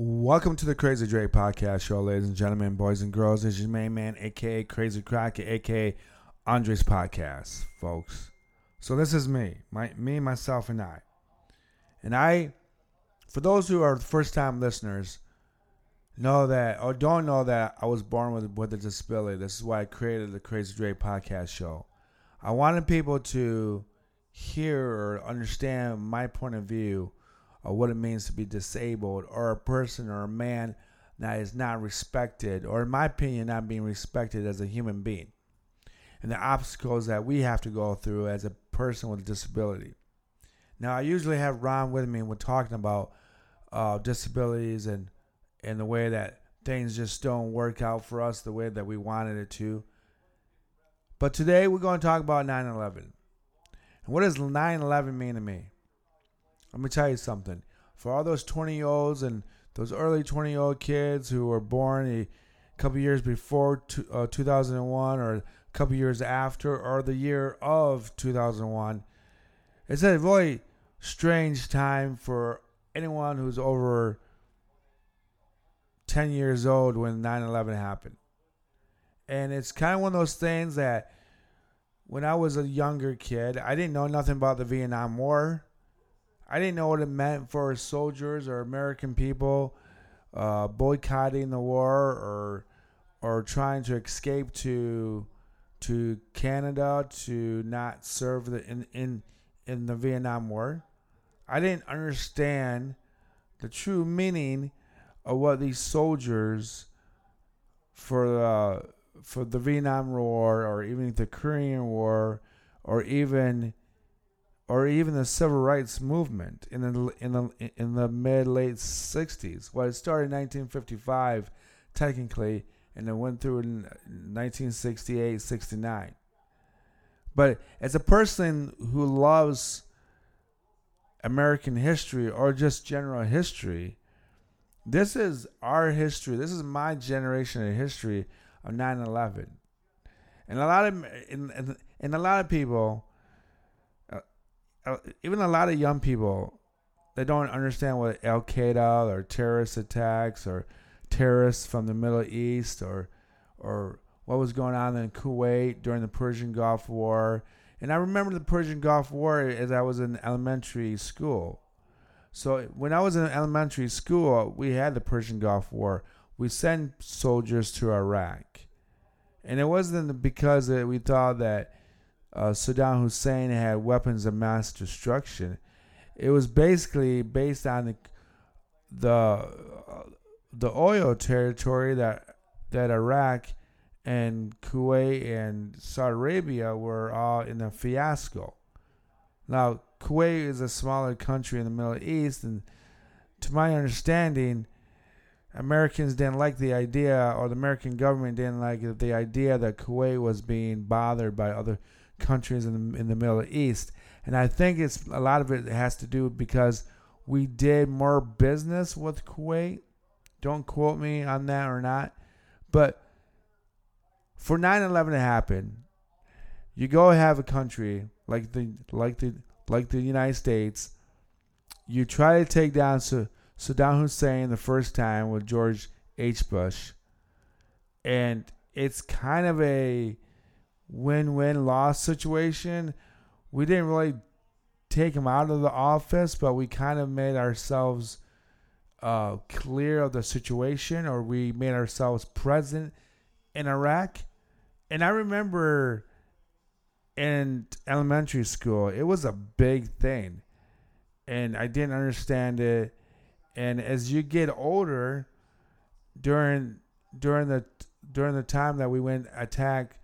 Welcome to the Crazy Dre podcast show, ladies and gentlemen, boys and girls. This is your main man, aka Crazy Cracker, aka Andres Podcast, folks. So this is me, my me, myself, and I. And I, for those who are first time listeners, know that or don't know that I was born with with a disability. This is why I created the Crazy Dre Podcast show. I wanted people to hear or understand my point of view or what it means to be disabled or a person or a man that is not respected or in my opinion not being respected as a human being. And the obstacles that we have to go through as a person with a disability. Now i usually have ron with me and we're talking about uh, disabilities and and the way that things just don't work out for us the way that we wanted it to. But today we're going to talk about 9-11 and what does 9-11 mean to me let me tell you something. For all those 20 year olds and those early 20 year old kids who were born a couple years before uh, 2001 or a couple years after or the year of 2001, it's a really strange time for anyone who's over 10 years old when 9 11 happened. And it's kind of one of those things that when I was a younger kid, I didn't know nothing about the Vietnam War. I didn't know what it meant for soldiers or American people uh, boycotting the war or or trying to escape to to Canada to not serve the in in in the Vietnam War. I didn't understand the true meaning of what these soldiers for the for the Vietnam War or even the Korean War or even or even the civil rights movement in the in the in the mid late 60s. Well, it started in 1955 technically and it went through in 1968, 69. But as a person who loves American history or just general history, this is our history. This is my generation of history of 9/11. And a lot of and, and a lot of people even a lot of young people they don't understand what Al Qaeda or terrorist attacks or terrorists from the Middle East or or what was going on in Kuwait during the Persian Gulf War. And I remember the Persian Gulf War as I was in elementary school. So when I was in elementary school, we had the Persian Gulf War. We sent soldiers to Iraq. And it wasn't because we thought that uh, Saddam Hussein had weapons of mass destruction. It was basically based on the the, uh, the oil territory that that Iraq and Kuwait and Saudi Arabia were all in a fiasco. Now, Kuwait is a smaller country in the Middle East, and to my understanding, Americans didn't like the idea, or the American government didn't like the idea that Kuwait was being bothered by other countries in the, in the Middle East. And I think it's a lot of it has to do because we did more business with Kuwait. Don't quote me on that or not. But for 9/11 to happen, you go have a country like the like the like the United States. You try to take down Saddam Hussein the first time with George H. Bush, and it's kind of a win win loss situation. We didn't really take him out of the office, but we kind of made ourselves uh, clear of the situation or we made ourselves present in Iraq. And I remember in elementary school, it was a big thing. And I didn't understand it. And as you get older, during during the during the time that we went attack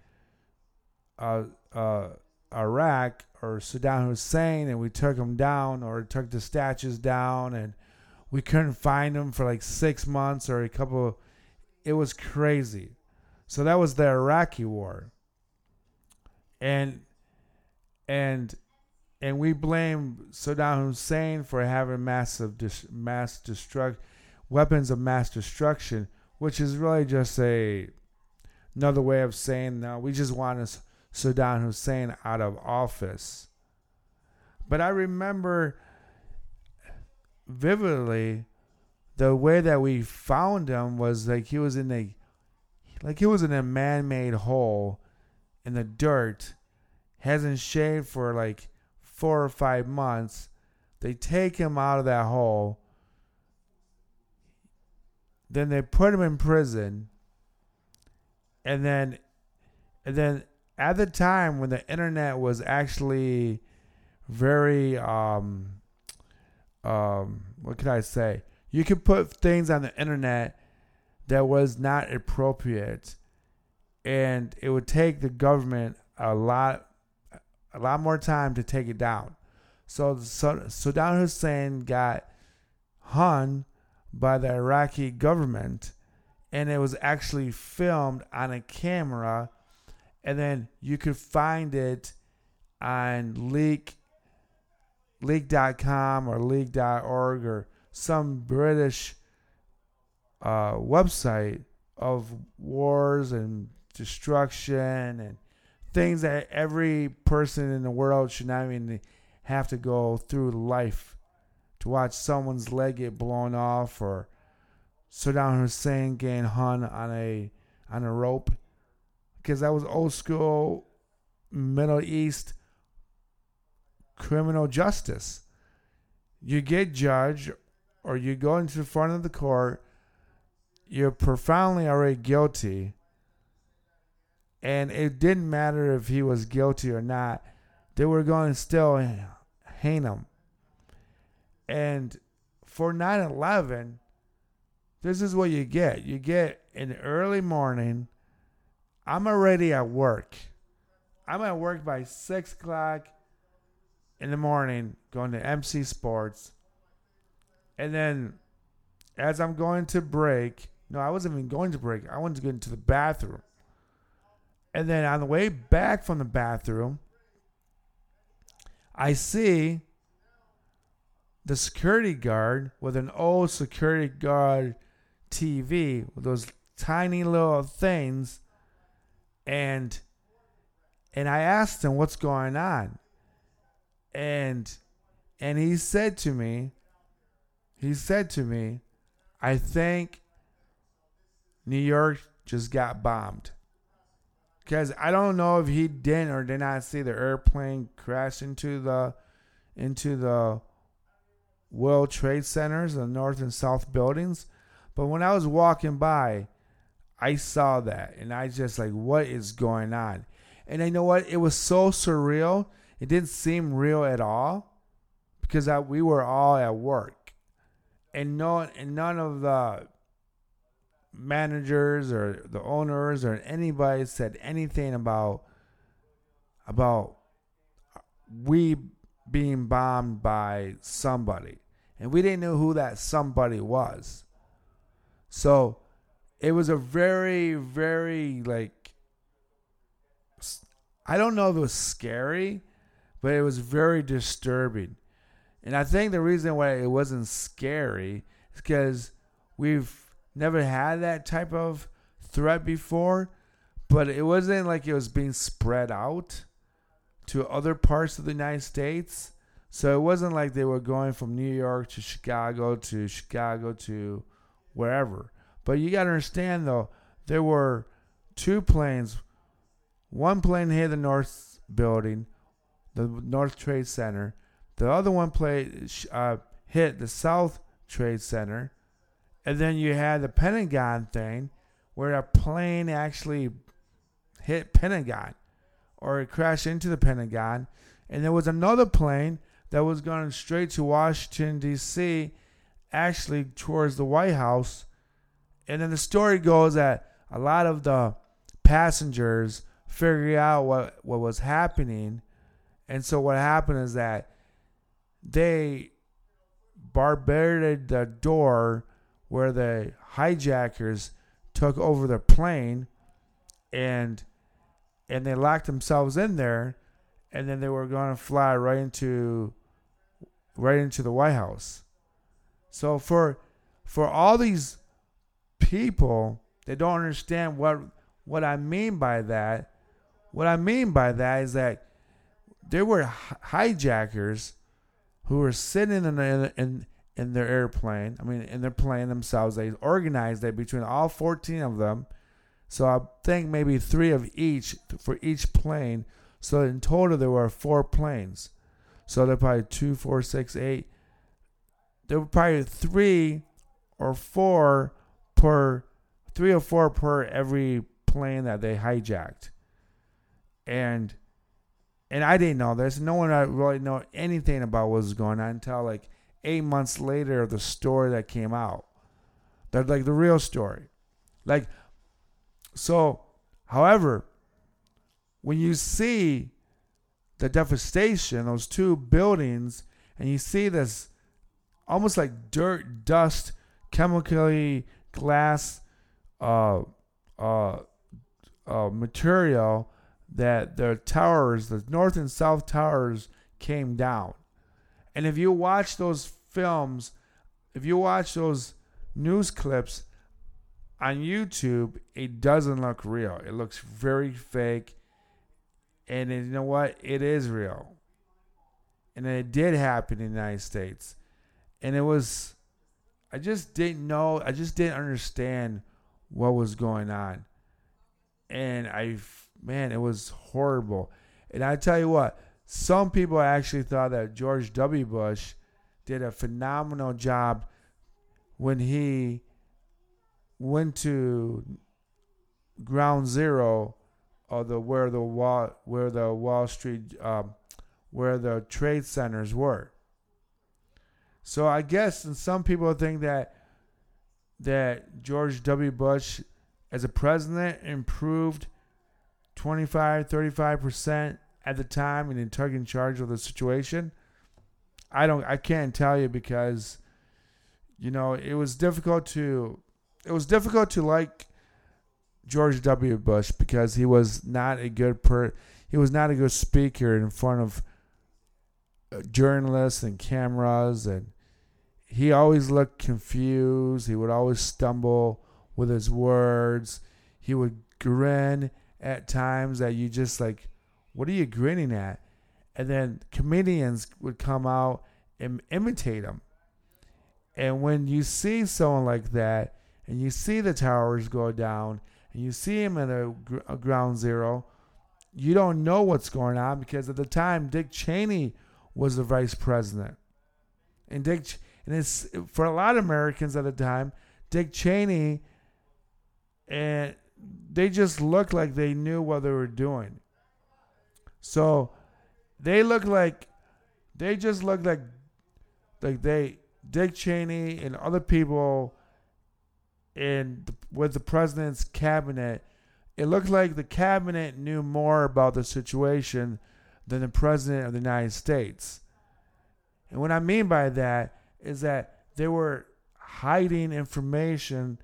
uh, uh, Iraq or Saddam Hussein and we took him down or took the statues down and we couldn't find them for like six months or a couple. It was crazy. So that was the Iraqi war. And and and we blame Saddam Hussein for having massive mass destruct weapons of mass destruction, which is really just a another way of saying no. We just want us Saddam Hussein out of office. But I remember vividly the way that we found him was like he was in a like he was in a man-made hole in the dirt hasn't shaved for like four or five months. They take him out of that hole. Then they put him in prison. And then and then at the time when the internet was actually very um um what could I say? You could put things on the internet that was not appropriate and it would take the government a lot a lot more time to take it down. So, so Saddam Hussein got hung by the Iraqi government and it was actually filmed on a camera and then you could find it on leak leak.com or leak.org or some British uh, website of wars and destruction and things that every person in the world should not even have to go through life to watch someone's leg get blown off or Saddam Hussein getting hung on a on a rope because that was old school Middle East criminal justice. You get judged or you go into the front of the court, you're profoundly already guilty. And it didn't matter if he was guilty or not, they were going to still hang him. And for 9 11, this is what you get. You get in the early morning, I'm already at work. I'm at work by 6 o'clock in the morning going to MC Sports. And then as I'm going to break, no, I wasn't even going to break. I wanted to get into the bathroom. And then on the way back from the bathroom, I see the security guard with an old security guard TV with those tiny little things and and I asked him what's going on. And and he said to me he said to me i think new york just got bombed. Because i don't know if he didn't or did not see the airplane crash into the into the world trade centers the north and south buildings. But when i was walking by i saw that and i just like what is going on? And I know what? It was so surreal. It didn't seem real at all because I, we were all at work, and no, and none of the managers or the owners or anybody said anything about about we being bombed by somebody, and we didn't know who that somebody was. So it was a very, very like I don't know if it was scary but it was very disturbing. And I think the reason why it wasn't scary is because we've never had that type of threat before, but it wasn't like it was being spread out to other parts of the United States. So it wasn't like they were going from New York to Chicago to Chicago to wherever. But you got to understand though, there were two planes. One plane hit the North Building, the North Trade Center. The other one played uh, hit the South Trade Center, and then you had the Pentagon thing, where a plane actually hit Pentagon, or it crashed into the Pentagon, and there was another plane that was going straight to Washington D.C., actually towards the White House, and then the story goes that a lot of the passengers figured out what what was happening and so what happened is that they barricaded the door where the hijackers took over the plane and and they locked themselves in there and then they were going to fly right into right into the White House. So for for all these people they don't understand what what I mean by that, what I mean by that is that there were hijackers who were sitting in, in, in in their airplane. I mean, in their plane themselves. They organized it between all 14 of them. So I think maybe three of each for each plane. So in total, there were four planes. So they're probably two, four, six, eight. There were probably three or four per, three or four per every plane that they hijacked. And and I didn't know this. No one I really know anything about what was going on until like eight months later. The story that came out, that like the real story, like so. However, when you see the devastation, those two buildings, and you see this almost like dirt, dust, chemically glass, uh, uh, uh, material that the towers, the north and south towers, came down. And if you watch those films, if you watch those news clips on YouTube, it doesn't look real. It looks very fake. And you know what? It is real. And it did happen in the United States. And it was, I just didn't know, I just didn't understand what was going on. And I man, it was horrible. And I tell you what, some people actually thought that George W. Bush did a phenomenal job when he went to ground zero of the where the wall where the Wall Street um, where the trade centers were. So I guess and some people think that that George W. Bush as a president improved 25, 35% at the time and then took in charge of the situation. I don't I can't tell you because you know, it was difficult to it was difficult to like George W. Bush because he was not a good per he was not a good speaker in front of uh, journalists and cameras and he always looked confused. He would always stumble with his words. He would grin at times that you just like, what are you grinning at? And then comedians would come out and imitate him. And when you see someone like that, and you see the towers go down, and you see him at a, a ground zero, you don't know what's going on because at the time Dick Cheney was the vice president, and Dick and it's for a lot of Americans at the time, Dick Cheney and they just looked like they knew what they were doing. So they look like they just look like like they Dick Cheney and other people in the, with the president's cabinet. It looked like the cabinet knew more about the situation than the president of the United States. And what I mean by that is that they were hiding information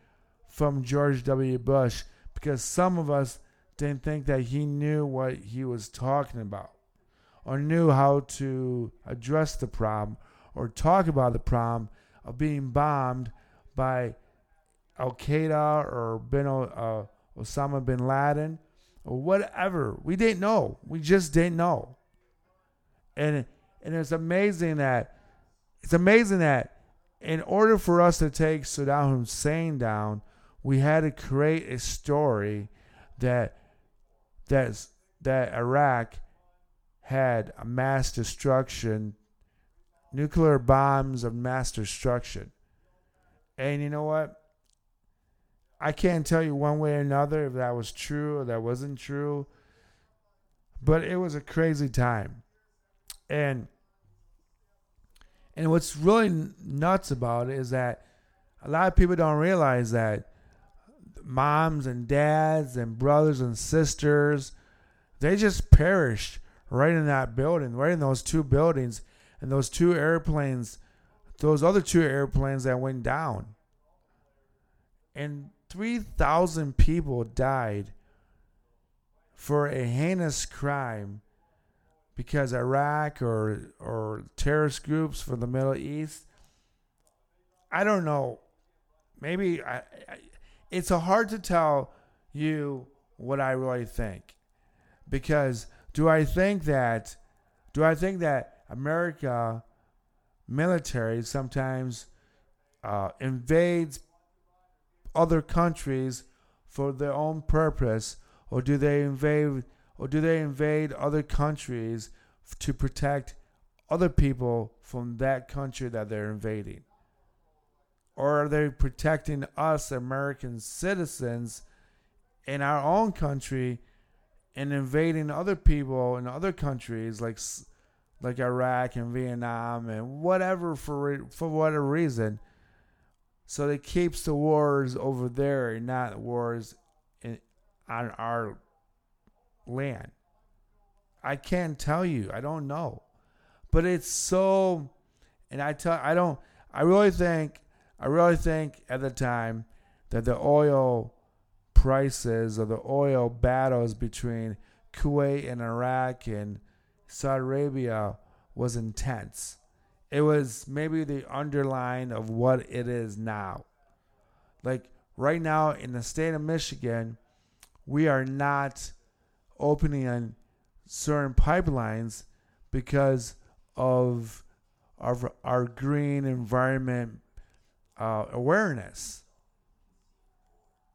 from George W. Bush because some of us didn't think that he knew what he was talking about or knew how to address the problem or talk about the problem of being bombed by Al Qaeda or bin, uh, Osama bin Laden or whatever. We didn't know. We just didn't know. And and it's amazing that it's amazing that in order for us to take Saddam Hussein down, we had to create a story that that that Iraq had mass destruction, nuclear bombs of mass destruction. And you know what? I can't tell you one way or another if that was true or that wasn't true. But it was a crazy time. And and what's really nuts about it is that a lot of people don't realize that moms and dads and brothers and sisters, they just perished right in that building, right in those two buildings and those two airplanes, those other two airplanes that went down. And 3,000 people died for a heinous crime because Iraq or or terrorist groups from the Middle East. I don't know. Maybe I, I it's hard to tell you what I really think. Because do I think that do I think that America military sometimes uh, invades other countries for their own purpose, or do they invade, or do they invade other countries to protect other people from that country that they're invading? Or are they protecting us, American citizens, in our own country and invading other people in other countries like like Iraq and Vietnam and whatever for for whatever reason? So it keeps the wars over there and not wars in, on our land. I can't tell you. I don't know. But it's so and I tell I don't I really think I really think at the time that the oil prices or the oil battles between Kuwait and Iraq and Saudi Arabia was intense. It was maybe the underline of what it is now. Like right now in the state of Michigan, we are not opening on certain pipelines because of our, our green environment uh, awareness.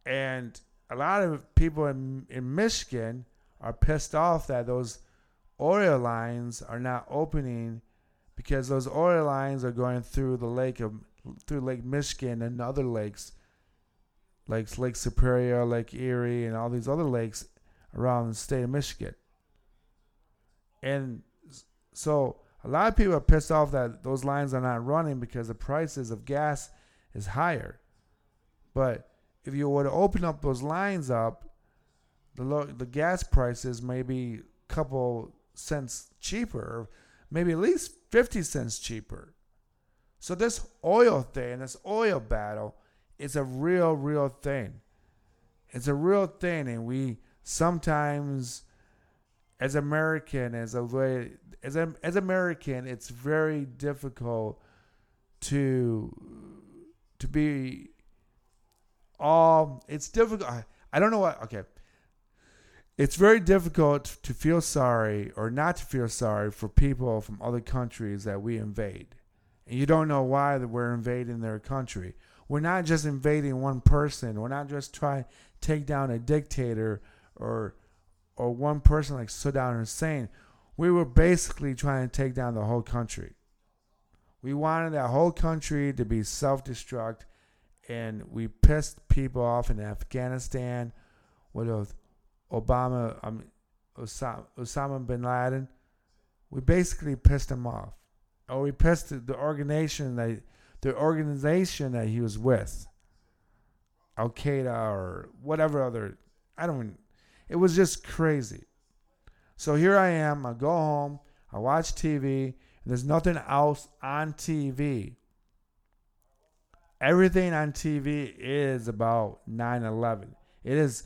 And a lot of people in, in Michigan are pissed off that those oil lines are not opening because those oil lines are going through the lake of through Lake Michigan and other lakes, like Lake Superior, Lake Erie, and all these other lakes around the state of Michigan. And so a lot of people are pissed off that those lines are not running because the prices of gas is higher. But if you were to open up those lines up, the lo- the gas prices may be a couple cents cheaper, maybe at least 50 cents cheaper. So this oil thing, this oil battle, is a real, real thing. It's a real thing, and we sometimes, as American, as a way, as a, as American, it's very difficult to to be all. It's difficult. I, I don't know what. Okay, it's very difficult to feel sorry or not to feel sorry for people from other countries that we invade. And you don't know why that we're invading their country. We're not just invading one person. We're not just trying to take down a dictator or or one person like Saddam Hussein. We were basically trying to take down the whole country. We wanted that whole country to be self-destruct, and we pissed people off in Afghanistan with Obama, um, Osama, Osama bin Laden, we basically pissed him off, or we pissed the organization that the organization that he was with, Al Qaeda or whatever other. I don't. It was just crazy. So here I am. I go home. I watch TV. And there's nothing else on TV. Everything on TV is about 9 11. It is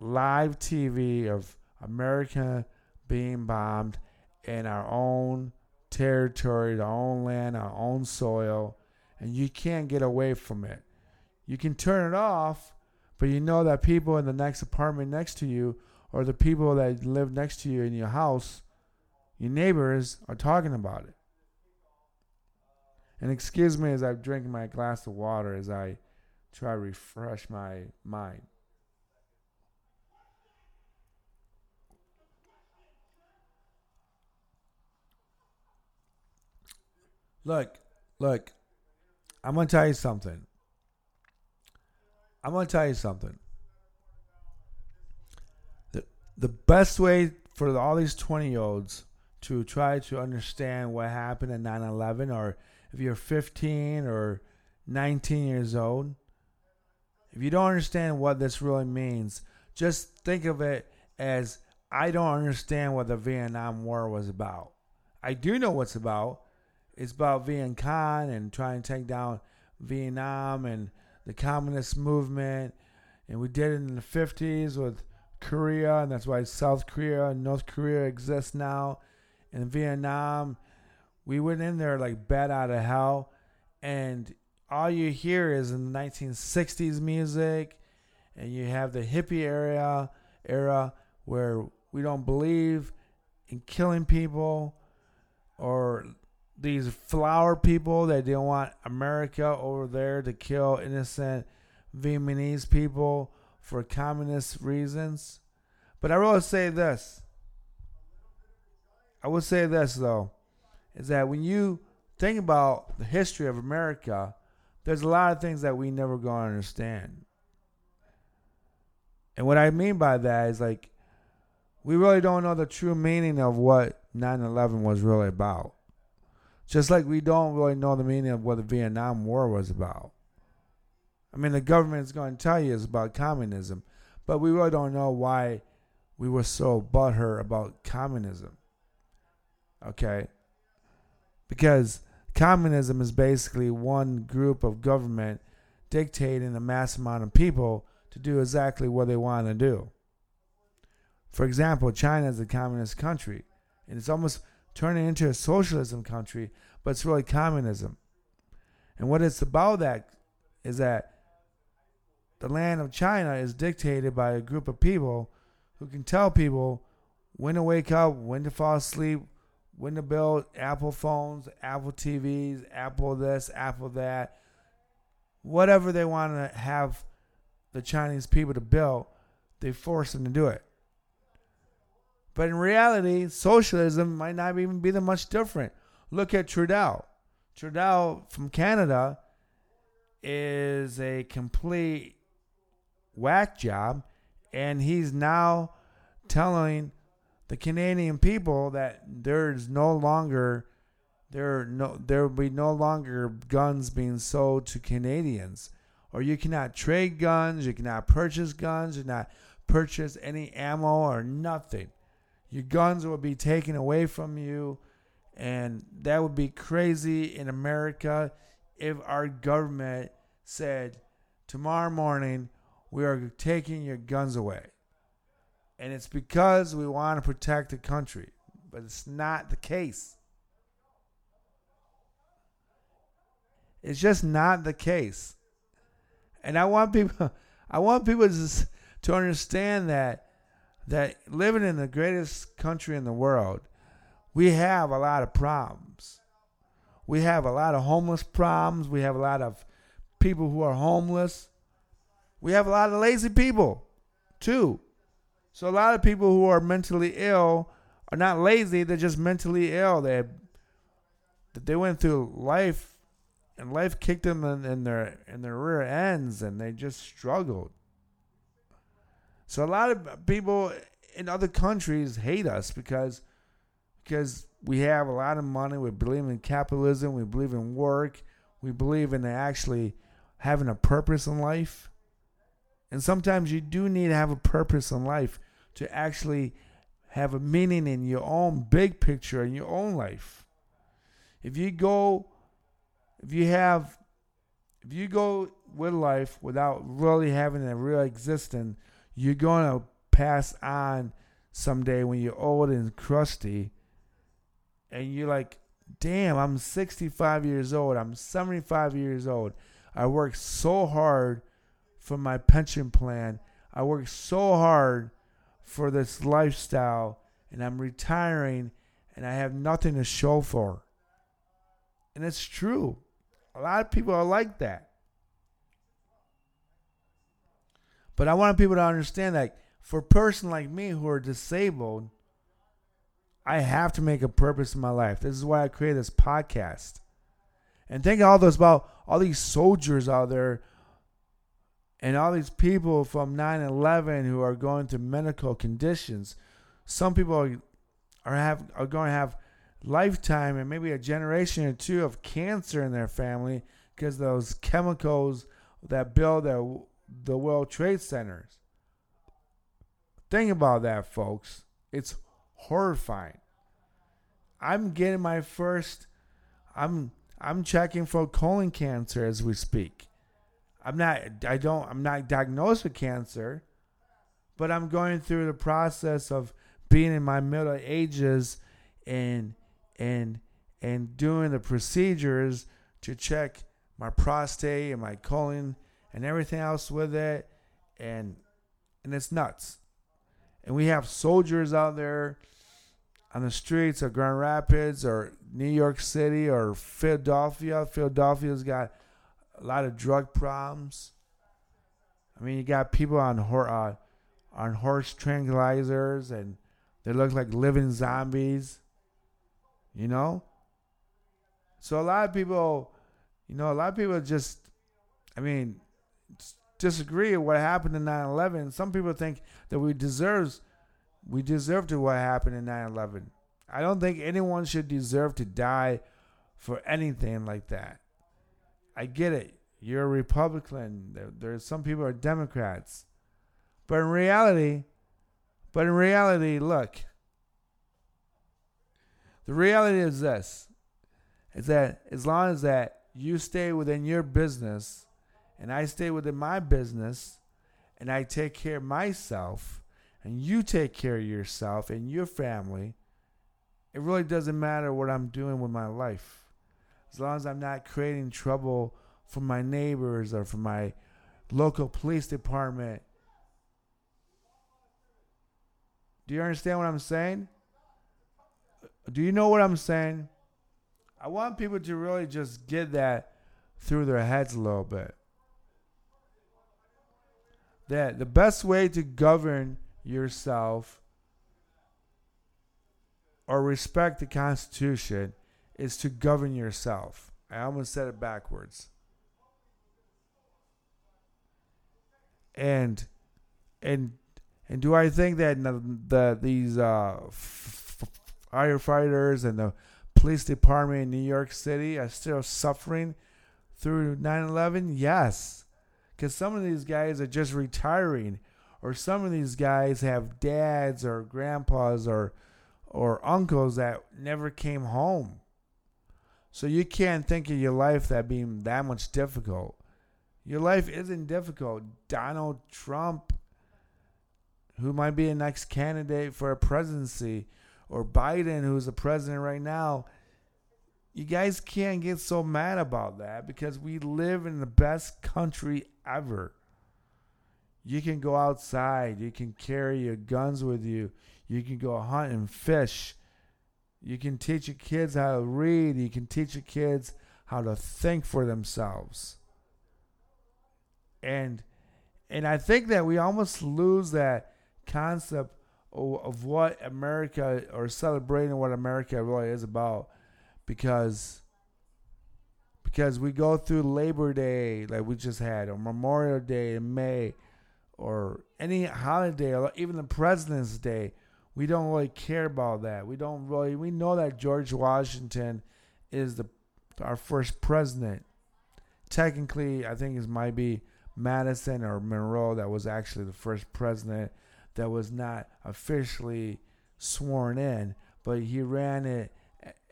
live TV of America being bombed in our own territory, our own land, our own soil, and you can't get away from it. You can turn it off, but you know that people in the next apartment next to you or the people that live next to you in your house, your neighbors, are talking about it. And excuse me as I drink my glass of water as I try to refresh my mind. Look, look, I'm going to tell you something. I'm going to tell you something. The, the best way for all these 20 year olds to try to understand what happened at 9 11, or if you're 15 or 19 years old, if you don't understand what this really means, just think of it as I don't understand what the Vietnam War was about. I do know what's about it's about Viet Cong and trying to take down Vietnam and the communist movement. And we did it in the 50s with Korea, and that's why South Korea and North Korea exist now. In Vietnam, we went in there like bat out of hell, and all you hear is in the 1960s music, and you have the hippie era era where we don't believe in killing people or these flower people that didn't want America over there to kill innocent Vietnamese people for communist reasons. But I will say this. I will say this though, is that when you think about the history of America, there's a lot of things that we never gonna understand. And what I mean by that is like we really don't know the true meaning of what 9/11 was really about. Just like we don't really know the meaning of what the Vietnam War was about. I mean, the government is going to tell you it's about communism, but we really don't know why we were so butthurt about communism. Okay? Because communism is basically one group of government dictating a mass amount of people to do exactly what they want to do. For example, China is a communist country, and it's almost turning into a socialism country, but it's really communism. And what it's about that is that the land of China is dictated by a group of people who can tell people when to wake up, when to fall asleep, when to build Apple phones, Apple TVs, Apple this, Apple that, whatever they want to have the Chinese people to build, they force them to do it. But in reality, socialism might not even be that much different. Look at Trudeau. Trudeau from Canada is a complete whack job, and he's now telling the Canadian people that there's no longer there no there will be no longer guns being sold to Canadians, or you cannot trade guns, you cannot purchase guns, you cannot purchase any ammo or nothing. Your guns will be taken away from you, and that would be crazy in America if our government said tomorrow morning we are taking your guns away. And it's because we want to protect the country, but it's not the case. It's just not the case. And I want people I want people to, to understand that that living in the greatest country in the world, we have a lot of problems. We have a lot of homeless problems. We have a lot of people who are homeless. We have a lot of lazy people, too. So a lot of people who are mentally ill are not lazy; they're just mentally ill. They they went through life, and life kicked them in, in their in their rear ends, and they just struggled. So a lot of people in other countries hate us because because we have a lot of money. We believe in capitalism. We believe in work. We believe in actually having a purpose in life. And sometimes you do need to have a purpose in life to actually have a meaning in your own big picture in your own life. If you go, if you have, if you go with life without really having a real existence, you're going to pass on someday when you're old and crusty and you're like, damn, I'm 65 years old. I'm 75 years old. I worked so hard for my pension plan. I worked so hard for this lifestyle, and I'm retiring, and I have nothing to show for. And it's true. A lot of people are like that. But I want people to understand that for a person like me who are disabled, I have to make a purpose in my life. This is why I created this podcast. And think all those about all these soldiers out there and all these people from 9/11 who are going through medical conditions. Some people are, are have are going to have lifetime and maybe a generation or two of cancer in their family because those chemicals that build the the World Trade Centers. Think about that, folks. It's horrifying. I'm getting my first. I'm I'm checking for colon cancer as we speak. I'm not I don't I'm not diagnosed with cancer, but I'm going through the process of being in my middle ages and and and doing the procedures to check my prostate and my colon and everything else with it and and it's nuts. And we have soldiers out there on the streets of Grand Rapids or New York City or Philadelphia. Philadelphia's got a lot of drug problems. I mean, you got people on hor- uh, on horse tranquilizers and they look like living zombies. You know? So a lot of people, you know, a lot of people just, I mean, disagree with what happened in 9/11. Some people think that we deserves we deserve to what happened in 9/11. I don't think anyone should deserve to die for anything like that. I get it. You're a Republican. There, there's some people are Democrats. But in reality, but in reality, look. The reality is this. Is that as long as that you stay within your business and I stay within my business and I take care of myself and you take care of yourself and your family, it really doesn't matter what I'm doing with my life. As long as I'm not creating trouble for my neighbors or for my local police department. Do you understand what I'm saying? Do you know what I'm saying? I want people to really just get that through their heads a little bit. That the best way to govern yourself or respect the Constitution is to govern yourself. I almost said it backwards. And and and do I think that the, the these uh, f- firefighters and the police department in New York City are still suffering through 9/11? Yes, because some of these guys are just retiring, or some of these guys have dads or grandpas or or uncles that never came home. So you can't think of your life that being that much difficult. Your life isn't difficult. Donald Trump, who might be the next candidate for a presidency, or Biden, who's the president right now, you guys can't get so mad about that because we live in the best country ever. You can go outside, you can carry your guns with you, you can go hunt and fish. You can teach your kids how to read. You can teach your kids how to think for themselves. And and I think that we almost lose that concept of, of what America or celebrating what America really is about because because we go through Labor Day like we just had or Memorial Day in May or any holiday or even the President's Day we don't really care about that. We don't really. We know that George Washington is the our first president. Technically, I think it might be Madison or Monroe that was actually the first president that was not officially sworn in, but he ran it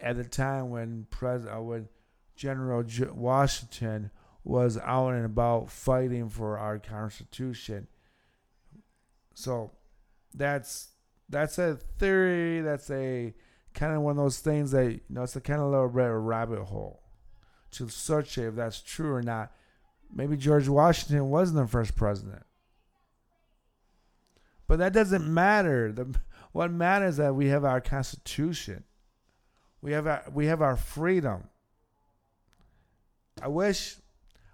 at the time when President uh, when General Washington was out and about fighting for our Constitution. So that's that's a theory. That's a kind of one of those things that you know. It's a kind of little rabbit hole to search if that's true or not. Maybe George Washington wasn't the first president, but that doesn't matter. The what matters is that we have our Constitution. We have our we have our freedom. I wish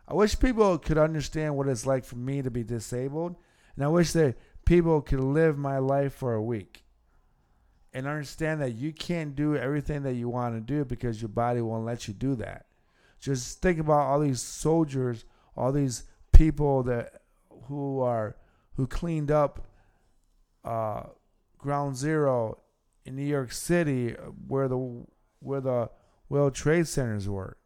I wish people could understand what it's like for me to be disabled, and I wish that people could live my life for a week and understand that you can't do everything that you want to do because your body won't let you do that. Just think about all these soldiers, all these people that who are who cleaned up uh, Ground Zero in New York City, where the where the World Trade Centers were.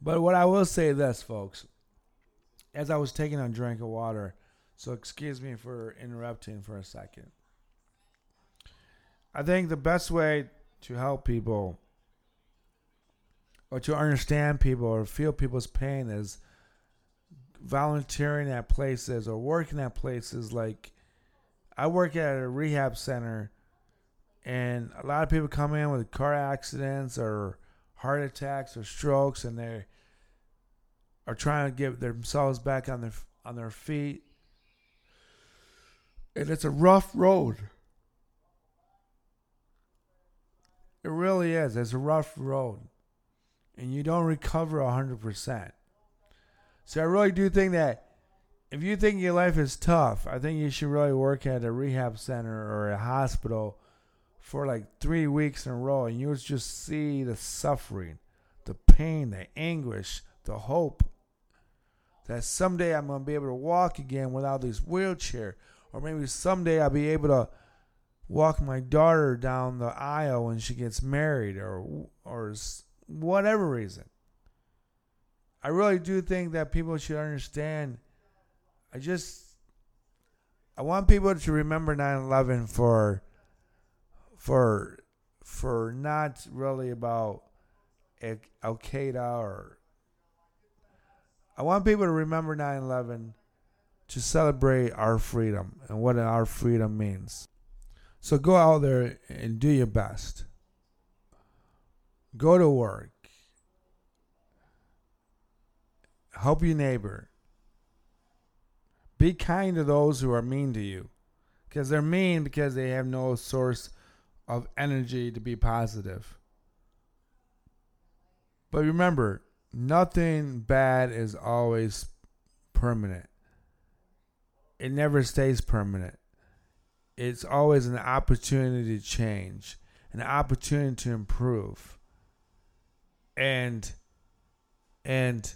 But what I will say this, folks, as I was taking a drink of water, so excuse me for interrupting for a second. I think the best way to help people or to understand people or feel people's pain is volunteering at places or working at places like I work at a rehab center and a lot of people come in with car accidents or heart attacks or strokes and they're trying to get themselves back on their on their feet And it's a rough road. It really is. It's a rough road. And you don't recover 100%. So I really do think that if you think your life is tough, I think you should really work at a rehab center or a hospital for like three weeks in a row and you'll just see the suffering, the pain, the anguish, the hope that someday I'm going to be able to walk again without this wheelchair. Or maybe someday I'll be able to walk my daughter down the aisle when she gets married or or whatever reason. I really do think that people should understand. I just I want people to remember 9/11 for for for not really about Al Qaeda or I want people to remember 9/11 to celebrate our freedom and what our freedom means. So go out there and do your best. Go to work. Help your neighbor. Be kind to those who are mean to you. Because they're mean because they have no source of energy to be positive. But remember, nothing bad is always permanent. It never stays permanent it's always an opportunity to change, an opportunity to improve. And and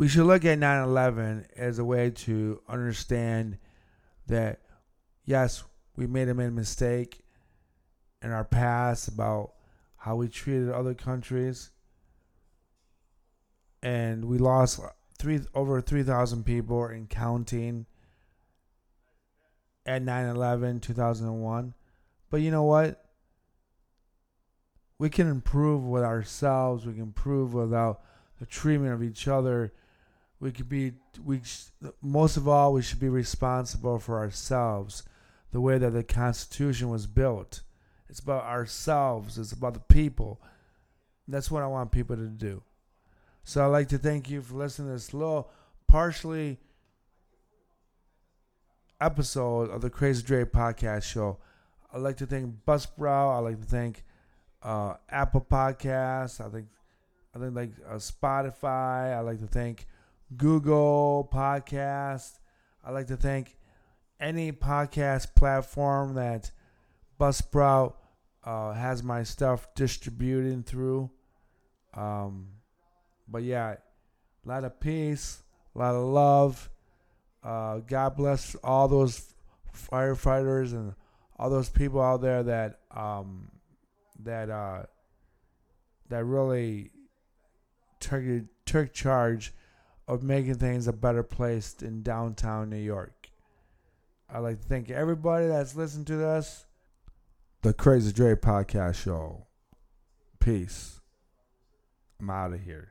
we should look at 9/11 as a way to understand that yes, we made a mistake in our past about how we treated other countries and we lost three over 3,000 people and counting at 9/11 2001. But you know what? We can improve with ourselves. We can improve without the treatment of each other. We could be we most of all we should be responsible for ourselves. The way that the Constitution was built. It's about ourselves. It's about the people. That's what I want people to do. So I'd like to thank you for listening to this little partially episode of the Crazy Dre podcast show. I'd like to thank Buzzsprout. I'd like to thank uh, Apple Podcasts. I think I think like uh, Spotify. I'd like to thank Google Podcast. I'd like to thank any podcast platform that Buzzsprout uh, has my stuff distributing through. Um, but yeah, a lot of peace, a lot of love. Uh, God bless all those firefighters and all those people out there that um, that uh, that really took took charge of making things a better place in downtown New York. I'd like to thank everybody that's listened to this. The Crazy Dre Podcast Show. Peace. I'm out of here.